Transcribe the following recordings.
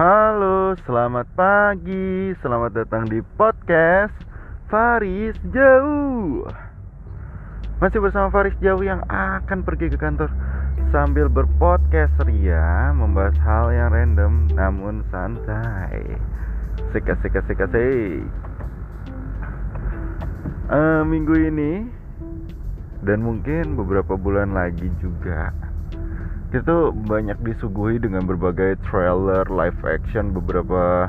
Halo, selamat pagi. Selamat datang di podcast Faris Jauh. Masih bersama Faris Jauh yang akan pergi ke kantor sambil berpodcast ria membahas hal yang random namun santai. Seka seka seka sek. Uh, minggu ini dan mungkin beberapa bulan lagi juga kita banyak disuguhi dengan berbagai trailer live action beberapa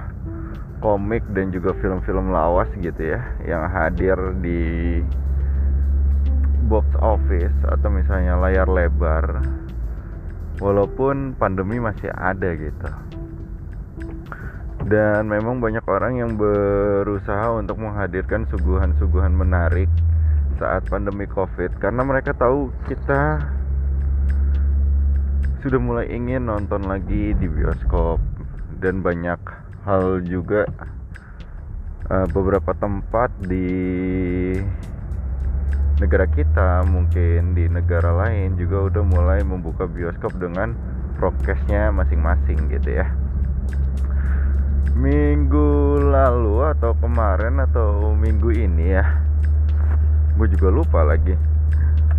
komik dan juga film-film lawas gitu ya yang hadir di box office atau misalnya layar lebar. Walaupun pandemi masih ada gitu. Dan memang banyak orang yang berusaha untuk menghadirkan suguhan-suguhan menarik saat pandemi covid karena mereka tahu kita sudah mulai ingin nonton lagi di bioskop dan banyak hal juga uh, beberapa tempat di negara kita mungkin di negara lain juga udah mulai membuka bioskop dengan prokesnya masing-masing gitu ya. Minggu lalu atau kemarin atau minggu ini ya gue juga lupa lagi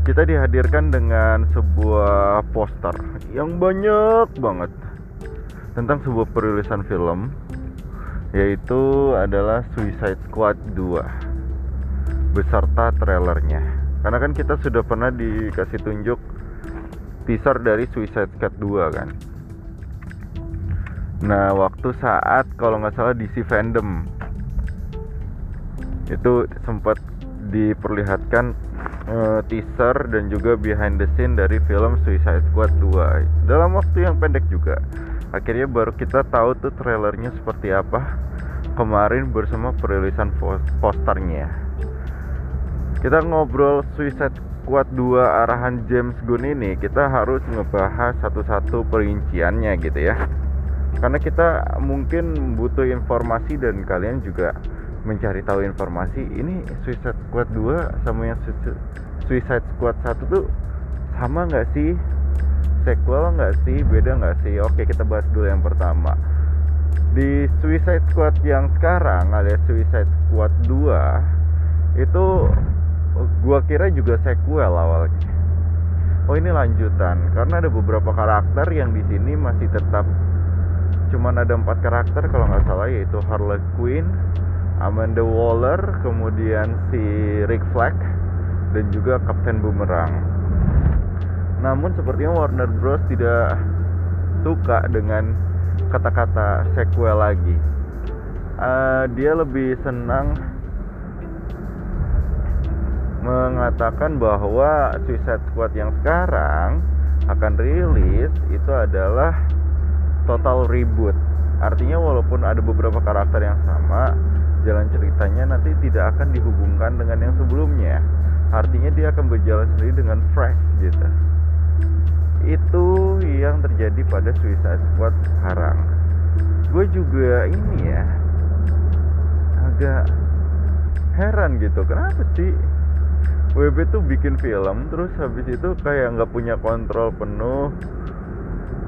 kita dihadirkan dengan sebuah poster yang banyak banget tentang sebuah perilisan film yaitu adalah Suicide Squad 2 beserta trailernya. Karena kan kita sudah pernah dikasih tunjuk teaser dari Suicide Squad 2 kan? Nah waktu saat kalau nggak salah DC Fandom itu sempat diperlihatkan uh, teaser dan juga behind the scene dari film Suicide Squad 2 dalam waktu yang pendek juga. Akhirnya baru kita tahu tuh trailernya seperti apa kemarin bersama perilisan posternya. Kita ngobrol Suicide Squad 2 arahan James Gunn ini kita harus ngebahas satu-satu perinciannya gitu ya. Karena kita mungkin butuh informasi dan kalian juga mencari tahu informasi ini Suicide Squad 2 sama yang Suicide Squad 1 tuh sama nggak sih? Sequel nggak sih? Beda nggak sih? Oke kita bahas dulu yang pertama. Di Suicide Squad yang sekarang alias Suicide Squad 2 itu gua kira juga sequel awalnya. Oh ini lanjutan. Karena ada beberapa karakter yang di sini masih tetap cuman ada empat karakter kalau nggak salah yaitu Harley Quinn Amanda Waller, kemudian si Rick Flag dan juga Kapten Boomerang. Namun sepertinya Warner Bros tidak suka dengan kata-kata sequel lagi. Uh, dia lebih senang mengatakan bahwa Suicide Squad yang sekarang akan rilis itu adalah total reboot. Artinya walaupun ada beberapa karakter yang sama, jalan ceritanya nanti tidak akan dihubungkan dengan yang sebelumnya artinya dia akan berjalan sendiri dengan fresh gitu. Itu yang terjadi pada Suicide Squad sekarang. Gue juga ini ya agak heran gitu. Kenapa sih? WB tuh bikin film terus habis itu kayak nggak punya kontrol penuh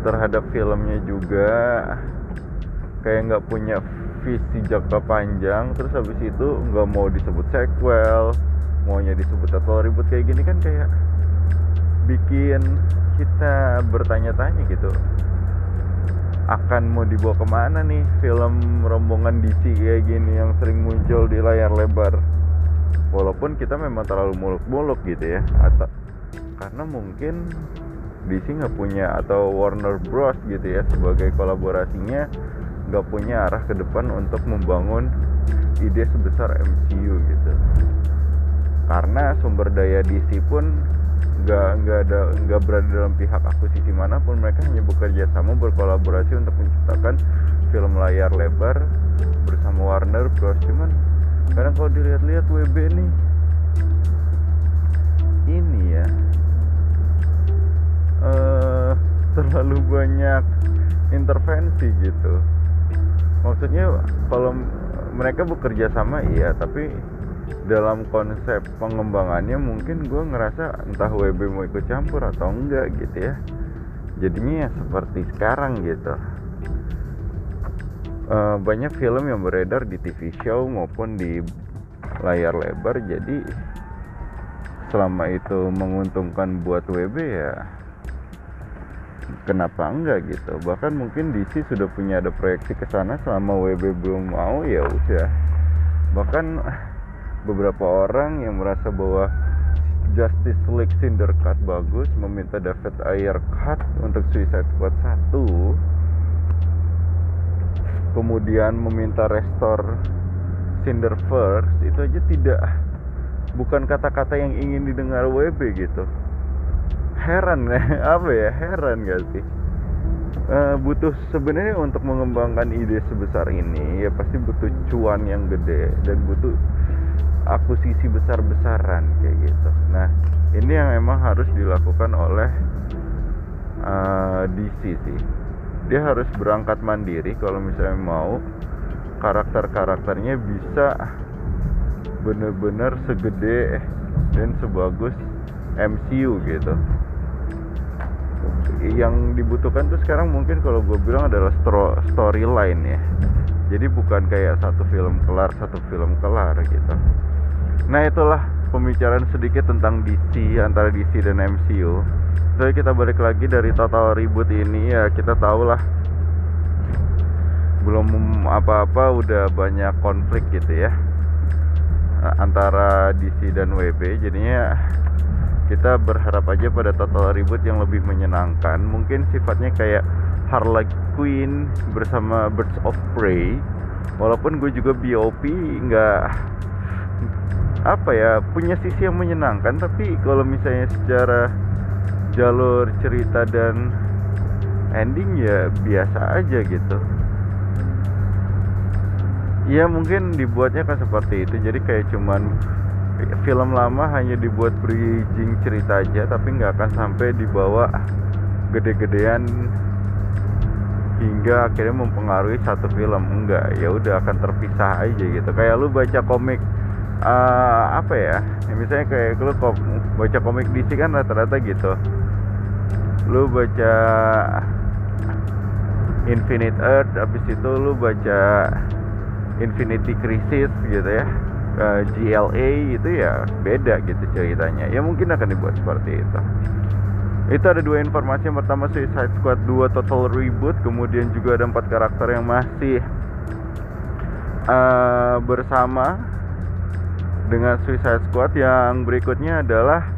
terhadap filmnya juga. Kayak nggak punya visi jangka panjang terus habis itu nggak mau disebut sequel maunya disebut atau ribut kayak gini kan kayak bikin kita bertanya-tanya gitu. Akan mau dibawa ke mana nih film rombongan DC kayak gini yang sering muncul di layar lebar? Walaupun kita memang terlalu muluk-muluk gitu ya atau karena mungkin DC nggak punya atau Warner Bros gitu ya sebagai kolaborasinya nggak punya arah ke depan untuk membangun ide sebesar MCU gitu. Karena sumber daya DC pun nggak nggak ada nggak berada dalam pihak akuisisi mana pun mereka hanya bekerja sama berkolaborasi untuk menciptakan film layar lebar bersama Warner Bros. Cuman kadang kalau dilihat-lihat WB nih ini ya uh, terlalu banyak intervensi gitu maksudnya kalau mereka bekerja sama iya. Tapi dalam konsep pengembangannya mungkin gue ngerasa entah WB mau ikut campur atau enggak gitu ya. Jadinya ya seperti sekarang gitu. Uh, banyak film yang beredar di TV show maupun di layar lebar. Jadi selama itu menguntungkan buat WB ya kenapa enggak gitu? Bahkan mungkin DC sudah punya ada proyeksi ke sana selama WB belum mau ya udah. Bahkan beberapa orang yang merasa bahwa Justice League Cinder Cut bagus meminta David Ayer cut untuk Suicide Squad 1 kemudian meminta restore Cinderverse itu aja tidak bukan kata-kata yang ingin didengar WB gitu heran ya apa ya heran gak sih uh, butuh sebenarnya untuk mengembangkan ide sebesar ini ya pasti butuh cuan yang gede dan butuh akuisisi besar-besaran kayak gitu. Nah, ini yang emang harus dilakukan oleh uh, eh, DC sih. Dia harus berangkat mandiri kalau misalnya mau karakter-karakternya bisa bener-bener segede dan sebagus MCU gitu. Yang dibutuhkan tuh sekarang mungkin kalau gue bilang adalah storyline ya. Jadi bukan kayak satu film kelar, satu film kelar gitu Nah itulah pembicaraan sedikit tentang DC antara DC dan MCU. Jadi kita balik lagi dari total ribut ini ya kita tahu lah belum apa-apa udah banyak konflik gitu ya antara DC dan WB jadinya kita berharap aja pada total ribut yang lebih menyenangkan. Mungkin sifatnya kayak Harley Quinn bersama Birds of Prey. Walaupun gue juga BOP nggak apa ya punya sisi yang menyenangkan. Tapi kalau misalnya secara jalur cerita dan ending ya biasa aja gitu. Ya mungkin dibuatnya kan seperti itu. Jadi kayak cuman film lama hanya dibuat bridging cerita aja tapi nggak akan sampai dibawa gede-gedean hingga akhirnya mempengaruhi satu film. Enggak ya udah akan terpisah aja gitu. Kayak lu baca komik uh, apa ya? ya misalnya kayak lu kok baca komik DC kan rata-rata gitu. Lu baca Infinite Earth habis itu lu baca Infinity Crisis gitu ya uh, GLA itu ya beda gitu ceritanya. Ya mungkin akan dibuat seperti itu. Itu ada dua informasi. Yang pertama Suicide Squad 2 total reboot. Kemudian juga ada empat karakter yang masih uh, bersama dengan Suicide Squad. Yang berikutnya adalah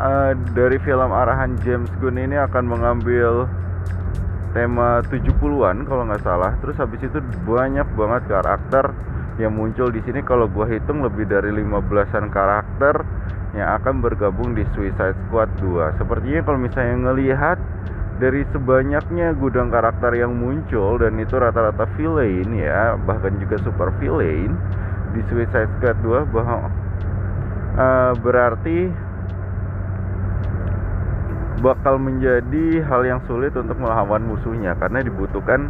uh, dari film arahan James Gunn ini akan mengambil tema 70-an kalau nggak salah. Terus habis itu banyak banget karakter yang muncul di sini kalau gua hitung lebih dari 15-an karakter yang akan bergabung di Suicide Squad 2. Sepertinya kalau misalnya ngelihat dari sebanyaknya gudang karakter yang muncul dan itu rata-rata villain ya, bahkan juga super villain di Suicide Squad 2 bahwa uh, berarti bakal menjadi hal yang sulit untuk melawan musuhnya karena dibutuhkan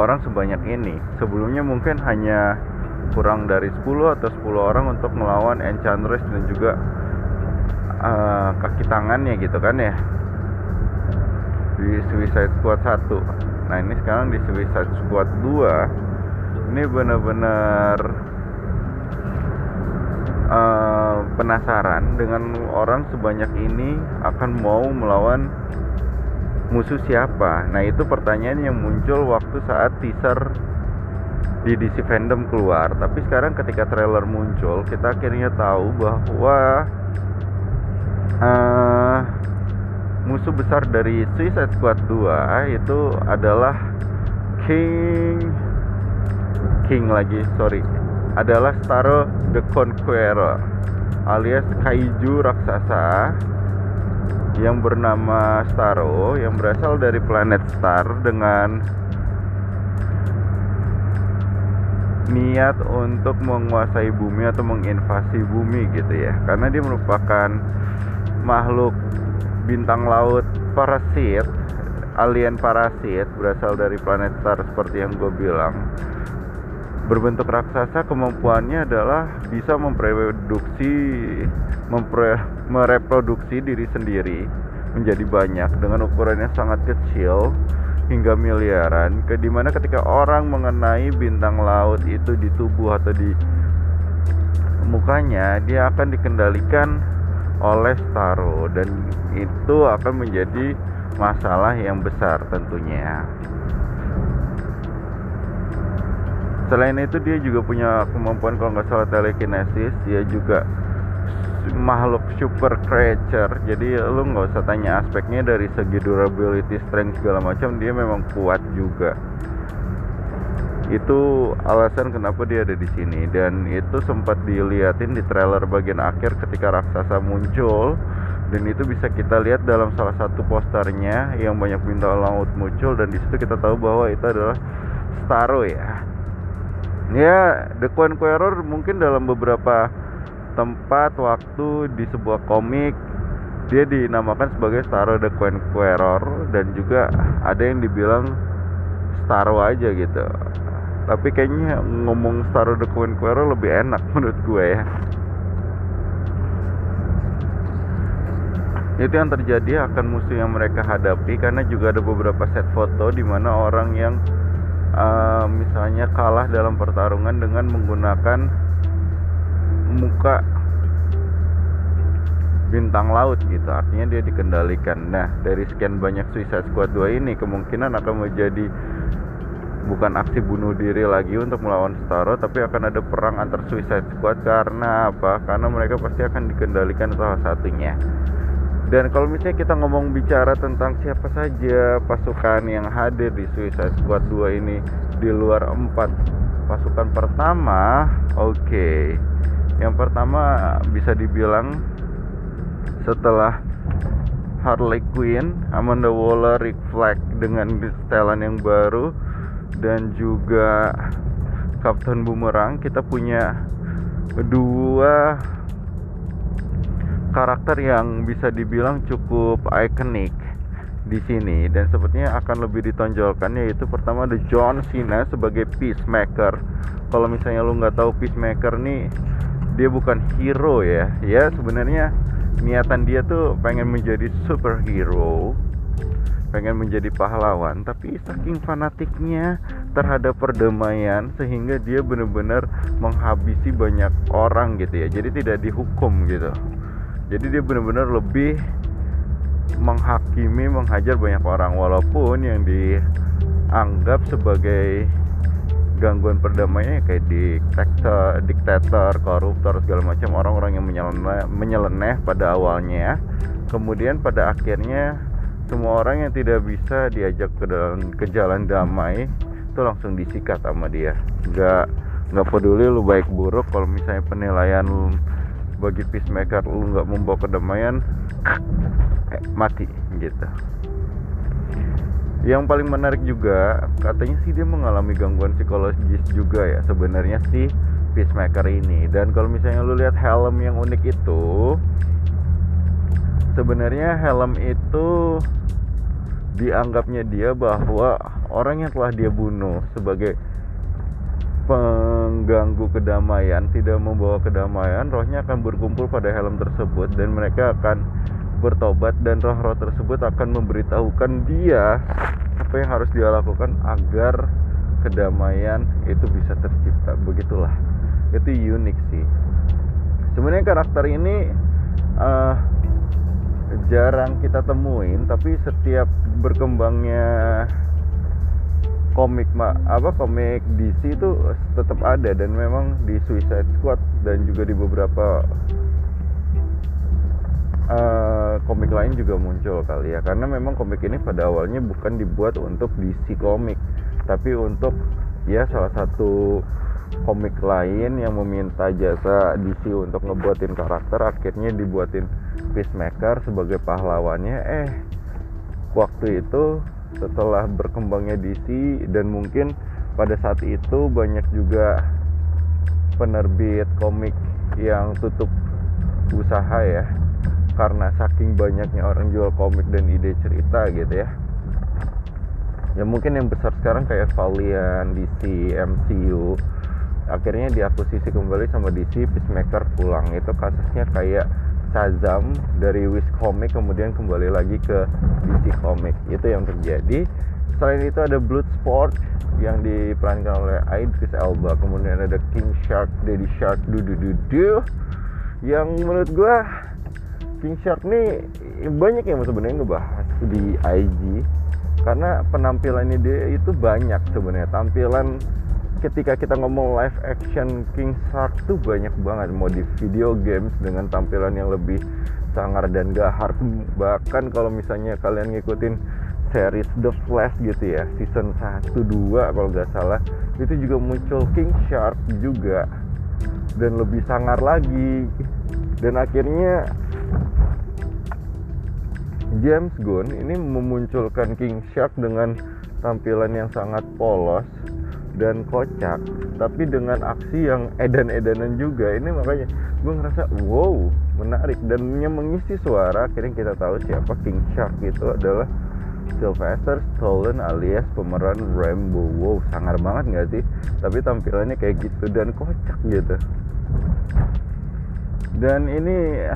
orang sebanyak ini. Sebelumnya mungkin hanya kurang dari 10 atau 10 orang untuk melawan Enchantress dan juga uh, kaki tangannya gitu kan ya. Di Suicide Squad 1. Nah, ini sekarang di Suicide Squad 2 ini benar-benar uh, penasaran dengan orang sebanyak ini akan mau melawan musuh siapa. Nah itu pertanyaan yang muncul waktu saat teaser di DC Fandom keluar. Tapi sekarang ketika trailer muncul, kita akhirnya tahu bahwa uh, musuh besar dari Suicide Squad 2 itu adalah King King lagi sorry adalah Staro the Conqueror alias kaiju raksasa yang bernama Staro yang berasal dari planet Star dengan niat untuk menguasai bumi atau menginvasi bumi gitu ya. Karena dia merupakan makhluk bintang laut parasit alien parasit berasal dari planet Star seperti yang gue bilang berbentuk raksasa kemampuannya adalah bisa memproduksi mempre, mereproduksi diri sendiri menjadi banyak dengan ukurannya sangat kecil hingga miliaran ke di mana ketika orang mengenai bintang laut itu di tubuh atau di mukanya dia akan dikendalikan oleh Staro dan itu akan menjadi masalah yang besar tentunya selain itu dia juga punya kemampuan kalau nggak salah telekinesis dia juga makhluk super creature. Jadi lu nggak usah tanya aspeknya dari segi durability strength segala macam dia memang kuat juga. Itu alasan kenapa dia ada di sini. Dan itu sempat dilihatin di trailer bagian akhir ketika raksasa muncul. Dan itu bisa kita lihat dalam salah satu posternya yang banyak bintang laut muncul. Dan di situ kita tahu bahwa itu adalah Staro ya ya The Conqueror mungkin dalam beberapa tempat waktu di sebuah komik dia dinamakan sebagai Staro The Conqueror dan juga ada yang dibilang Staro aja gitu. Tapi kayaknya ngomong Staro The Conqueror lebih enak menurut gue ya. Itu yang terjadi akan musuh yang mereka hadapi karena juga ada beberapa set foto di mana orang yang uh, misalnya kalah dalam pertarungan dengan menggunakan muka bintang laut gitu. Artinya dia dikendalikan. Nah dari sekian banyak Suicide Squad 2 ini kemungkinan akan menjadi bukan aksi bunuh diri lagi untuk melawan Starro tapi akan ada perang antar Suicide Squad. Karena apa? Karena mereka pasti akan dikendalikan salah satunya dan kalau misalnya kita ngomong bicara tentang siapa saja pasukan yang hadir di Suicide Squad 2 ini di luar empat pasukan pertama, oke. Okay. Yang pertama bisa dibilang setelah Harley Quinn, Amanda Waller, Rick Flag dengan setelan yang baru dan juga Captain Boomerang kita punya dua karakter yang bisa dibilang cukup ikonik di sini dan sepertinya akan lebih ditonjolkan yaitu pertama ada John Cena sebagai peacemaker. Kalau misalnya lu nggak tahu peacemaker nih dia bukan hero ya. Ya sebenarnya niatan dia tuh pengen menjadi superhero pengen menjadi pahlawan tapi saking fanatiknya terhadap perdamaian sehingga dia benar-benar menghabisi banyak orang gitu ya jadi tidak dihukum gitu jadi dia benar-benar lebih menghakimi menghajar banyak orang. Walaupun yang dianggap sebagai gangguan perdamaian kayak diktator, diktator, koruptor segala macam orang-orang yang menyeleneh, menyeleneh pada awalnya kemudian pada akhirnya semua orang yang tidak bisa diajak ke dalam ke jalan damai itu langsung disikat sama dia. Nggak nggak peduli lu baik buruk kalau misalnya penilaian bagi peacemaker lu nggak membawa kedamaian eh, mati gitu. Yang paling menarik juga katanya sih dia mengalami gangguan psikologis juga ya sebenarnya si peacemaker ini. Dan kalau misalnya lu lihat helm yang unik itu sebenarnya helm itu dianggapnya dia bahwa orang yang telah dia bunuh sebagai pengganggu kedamaian tidak membawa kedamaian rohnya akan berkumpul pada helm tersebut dan mereka akan bertobat dan roh-roh tersebut akan memberitahukan dia apa yang harus dia lakukan agar kedamaian itu bisa tercipta. Begitulah. Itu unik sih. Sebenarnya karakter ini uh, jarang kita temuin tapi setiap berkembangnya komik ma apa komik DC itu tetap ada dan memang di Suicide Squad dan juga di beberapa uh, komik lain juga muncul kali ya. Karena memang komik ini pada awalnya bukan dibuat untuk DC komik tapi untuk ya salah satu komik lain yang meminta jasa DC untuk ngebuatin karakter akhirnya dibuatin Peacemaker sebagai pahlawannya. Eh waktu itu setelah berkembangnya DC dan mungkin pada saat itu banyak juga penerbit komik yang tutup usaha ya karena saking banyaknya orang jual komik dan ide cerita gitu ya. Ya mungkin yang besar sekarang kayak Valiant, DC, MCU akhirnya diakuisisi kembali sama DC Peacemaker pulang. Itu kasusnya kayak Shazam dari Wish Comic kemudian kembali lagi ke DC Comic itu yang terjadi. Selain itu ada Bloodsport yang diperankan oleh Idris Elba. Kemudian ada King Shark Daddy Shark du du du du yang menurut gue King Shark nih banyak yang sebenarnya ngebahas di IG karena penampilannya dia itu banyak sebenarnya. Tampilan ketika kita ngomong live action King Shark tuh banyak banget mau di video games dengan tampilan yang lebih sangar dan gahar bahkan kalau misalnya kalian ngikutin series The Flash gitu ya season 1 2 kalau nggak salah itu juga muncul King Shark juga. Dan lebih sangar lagi. Dan akhirnya James Gunn ini memunculkan King Shark dengan tampilan yang sangat polos dan kocak tapi dengan aksi yang edan-edanan juga. Ini makanya gue ngerasa wow menarik. Dan yang mengisi suara akhirnya kita tahu siapa King Shark itu adalah Sylvester Stallone alias pemeran Rambo. Wow sangar banget nggak sih? Tapi tampilannya kayak gitu dan kocak gitu. Dan ini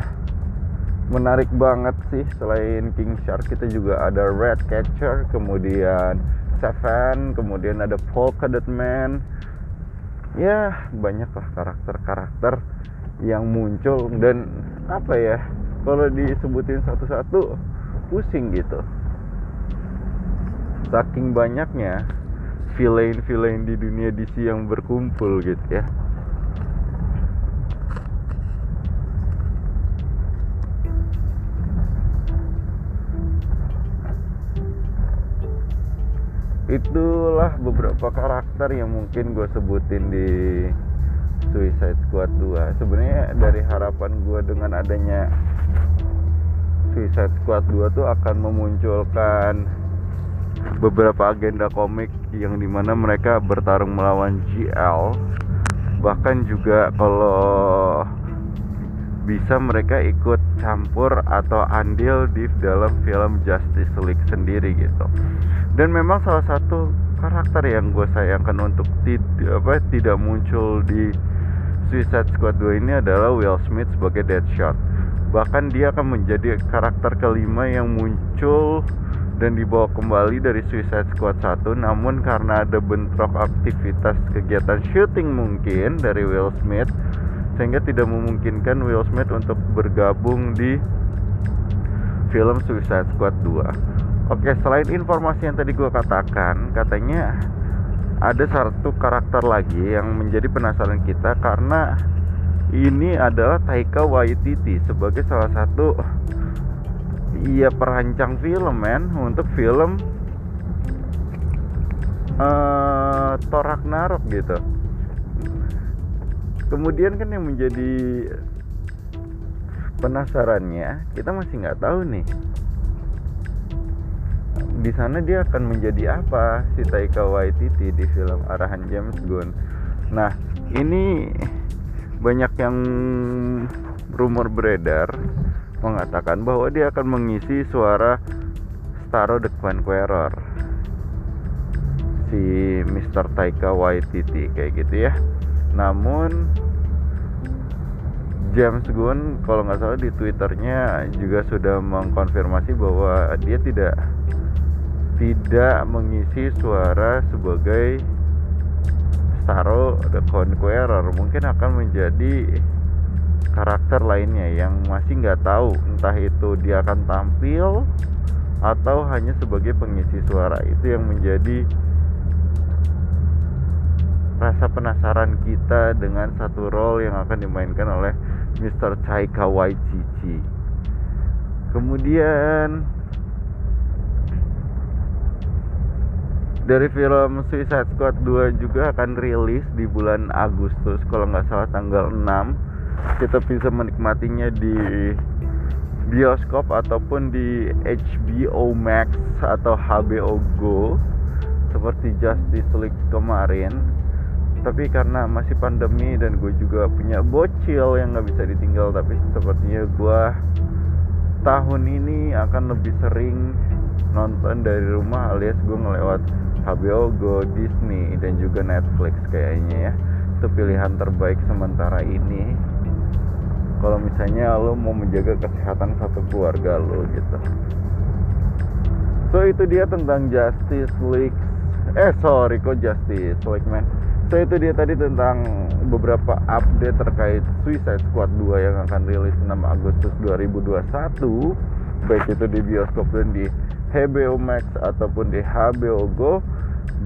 menarik banget sih. Selain King Shark kita juga ada Red Catcher kemudian Seven kemudian ada Polka Dot Man. Ya banyak lah karakter-karakter yang muncul. Dan apa ya kalau disebutin satu-satu pusing gitu. Saking banyaknya villain-villain di dunia DC yang berkumpul gitu ya itulah beberapa karakter yang mungkin gue sebutin di Suicide Squad 2 sebenarnya dari harapan gue dengan adanya Suicide Squad 2 tuh akan memunculkan beberapa agenda komik yang di mana mereka bertarung melawan GL bahkan juga kalau bisa mereka ikut campur atau andil di dalam film Justice League sendiri gitu dan memang salah satu karakter yang gue sayangkan untuk tidak apa tidak muncul di Suicide Squad 2 ini adalah Will Smith sebagai Deadshot. Bahkan dia akan menjadi karakter kelima yang muncul dan dibawa kembali dari Suicide Squad 1 namun karena ada bentrok aktivitas kegiatan syuting mungkin dari Will Smith sehingga tidak memungkinkan Will Smith untuk bergabung di film Suicide Squad 2 Oke, selain informasi yang tadi gue katakan, katanya ada satu karakter lagi yang menjadi penasaran kita karena ini adalah Taika Waititi sebagai salah satu ia perancang film men untuk film uh, Thor Ragnarok gitu. Kemudian kan yang menjadi penasarannya kita masih nggak tahu nih di sana dia akan menjadi apa si Taika Waititi di film arahan James Gunn. Nah, ini banyak yang rumor beredar mengatakan bahwa dia akan mengisi suara Starro the Conqueror si Mr. Taika Waititi kayak gitu ya. Namun James Gunn kalau nggak salah di twitternya juga sudah mengkonfirmasi bahwa dia tidak tidak mengisi suara sebagai Starro the Conqueror mungkin akan menjadi karakter lainnya yang masih nggak tahu entah itu dia akan tampil atau hanya sebagai pengisi suara itu yang menjadi rasa penasaran kita dengan satu role yang akan dimainkan oleh Mr. Taika Waititi kemudian dari film Suicide Squad 2 juga akan rilis di bulan Agustus. Kalau nggak salah tanggal 6 kita bisa menikmatinya di bioskop ataupun di HBO Max atau HBO Go seperti Justice League kemarin. Tapi karena masih pandemi dan gue juga punya bocil yang nggak bisa ditinggal tapi sepertinya gue tahun ini akan lebih sering nonton dari rumah alias gue ngelewat HBO Go, Disney dan juga Netflix kayaknya ya. Itu pilihan terbaik sementara ini. kalau misalnya lo mau menjaga kesehatan satu keluarga lo gitu so itu dia tentang Justice League eh sorry kok Justice League man so itu dia tadi tentang beberapa update terkait Suicide Squad 2 yang akan rilis 6 Agustus 2021 baik itu di bioskop dan di HBO Max ataupun di HBO Go.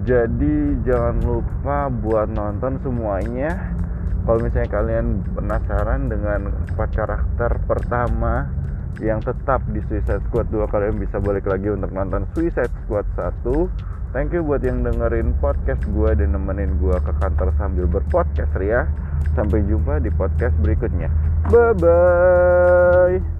Jadi jangan lupa buat nonton semuanya. Kalau misalnya kalian penasaran dengan empat karakter pertama yang tetap di Suicide Squad 2 kalian bisa balik lagi untuk nonton Suicide Squad 1 thank you buat yang dengerin podcast gue dan nemenin gue ke kantor sambil berpodcast ya sampai jumpa di podcast berikutnya. Bye bye